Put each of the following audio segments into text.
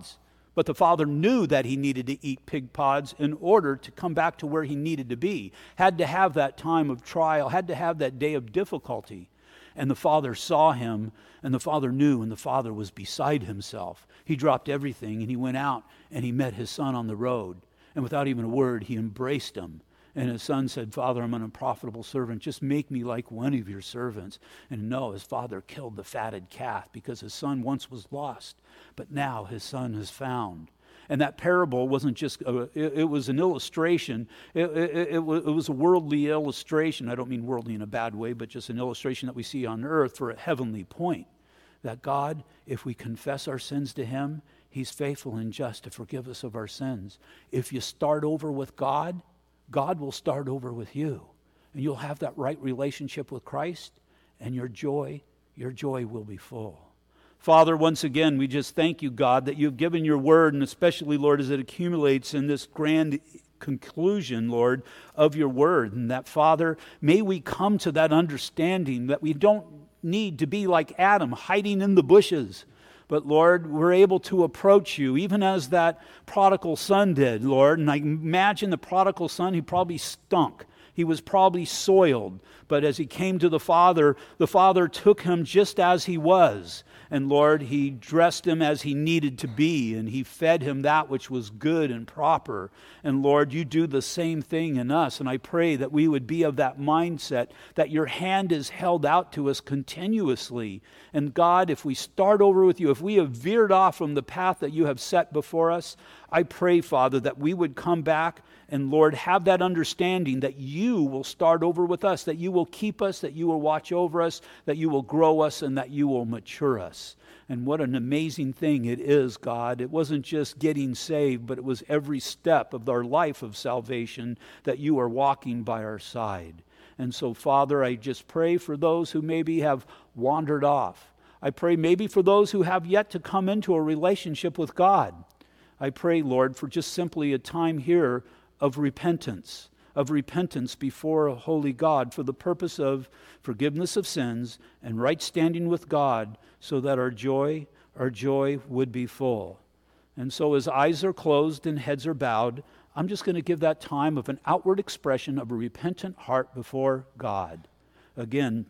pods. But the father knew that he needed to eat pig pods in order to come back to where he needed to be. Had to have that time of trial, had to have that day of difficulty. And the father saw him, and the father knew, and the father was beside himself. He dropped everything, and he went out, and he met his son on the road. And without even a word, he embraced him. And his son said, Father, I'm an unprofitable servant. Just make me like one of your servants. And no, his father killed the fatted calf because his son once was lost, but now his son is found. And that parable wasn't just, a, it, it, was an illustration. It, it, it, was a worldly illustration. I don't mean worldly in a bad way, but just an illustration that we see on earth for a heavenly point. That God, if we confess our sins to Him, He's faithful and just to forgive us of our sins. If you start over with God, God will start over with you. And you'll have that right relationship with Christ, and your joy, your joy will be full. Father, once again, we just thank you, God, that you've given your word, and especially, Lord, as it accumulates in this grand conclusion, Lord, of your word. And that, Father, may we come to that understanding that we don't need to be like Adam, hiding in the bushes. But Lord, we're able to approach you, even as that prodigal son did, Lord. And I imagine the prodigal son, he probably stunk. He was probably soiled. But as he came to the Father, the Father took him just as he was. And Lord, He dressed him as he needed to be, and He fed him that which was good and proper. And Lord, you do the same thing in us. And I pray that we would be of that mindset that your hand is held out to us continuously. And God, if we start over with you, if we have veered off from the path that you have set before us, I pray, Father, that we would come back and, Lord, have that understanding that you will start over with us, that you will keep us, that you will watch over us, that you will grow us, and that you will mature us. And what an amazing thing it is, God. It wasn't just getting saved, but it was every step of our life of salvation that you are walking by our side. And so, Father, I just pray for those who maybe have wandered off. I pray maybe for those who have yet to come into a relationship with God. I pray, Lord, for just simply a time here of repentance, of repentance before a holy God for the purpose of forgiveness of sins and right standing with God so that our joy, our joy would be full. And so as eyes are closed and heads are bowed, I'm just going to give that time of an outward expression of a repentant heart before God. Again,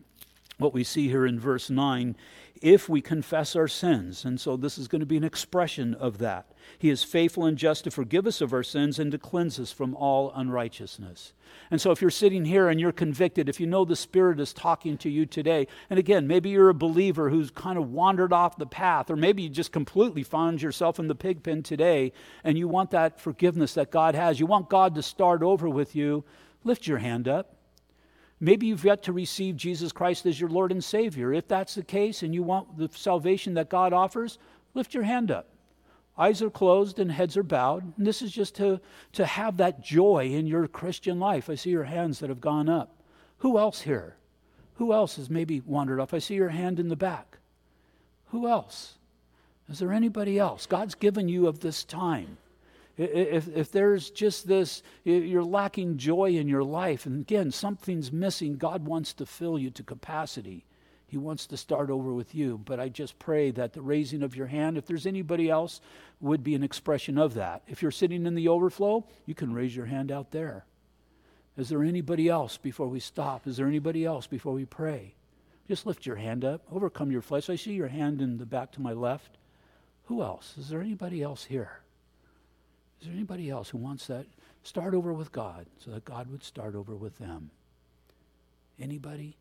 what we see here in verse 9 if we confess our sins. And so this is going to be an expression of that. He is faithful and just to forgive us of our sins and to cleanse us from all unrighteousness. And so if you're sitting here and you're convicted, if you know the Spirit is talking to you today, and again, maybe you're a believer who's kind of wandered off the path, or maybe you just completely found yourself in the pig pen today and you want that forgiveness that God has, you want God to start over with you, lift your hand up. Maybe you've yet to receive Jesus Christ as your Lord and Savior. If that's the case and you want the salvation that God offers, lift your hand up. Eyes are closed and heads are bowed. And this is just to, to have that joy in your Christian life. I see your hands that have gone up. Who else here? Who else has maybe wandered off? I see your hand in the back. Who else? Is there anybody else? God's given you of this time. If, if there's just this, you're lacking joy in your life, and again, something's missing, God wants to fill you to capacity. He wants to start over with you. But I just pray that the raising of your hand, if there's anybody else, would be an expression of that. If you're sitting in the overflow, you can raise your hand out there. Is there anybody else before we stop? Is there anybody else before we pray? Just lift your hand up. Overcome your flesh. I see your hand in the back to my left. Who else? Is there anybody else here? Is there anybody else who wants that? Start over with God so that God would start over with them. Anybody?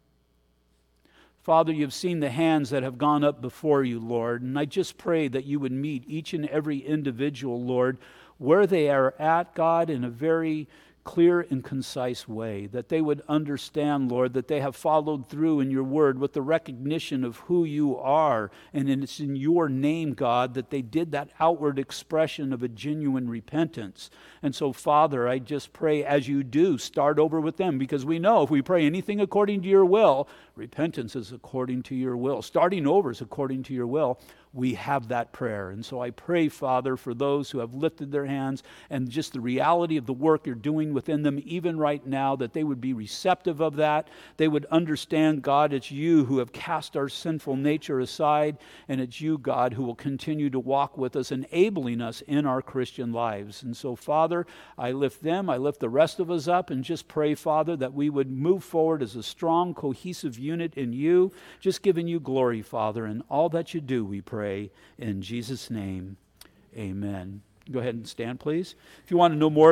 Father, you've seen the hands that have gone up before you, Lord, and I just pray that you would meet each and every individual, Lord, where they are at, God, in a very clear and concise way, that they would understand, Lord, that they have followed through in your word with the recognition of who you are. And it's in your name, God, that they did that outward expression of a genuine repentance. And so, Father, I just pray as you do, start over with them, because we know if we pray anything according to your will, repentance is according to your will. Starting over is according to your will. we have that prayer. And so I pray, Father, for those who have lifted their hands and just the reality of the work you're doing within them, even right now, that they would be receptive of that. They would understand, God, it's you who have cast our sinful nature aside, and it's you, God, who will continue to walk with us, enabling us in our Christian lives. And so, Father, I lift them, I lift the rest of us up, and just pray, Father, that we would move forward as a strong, cohesive unit in you, just giving you glory, Father, in all that you do, we pray in Jesus' name. Amen. Go ahead and stand, please. If you want to know more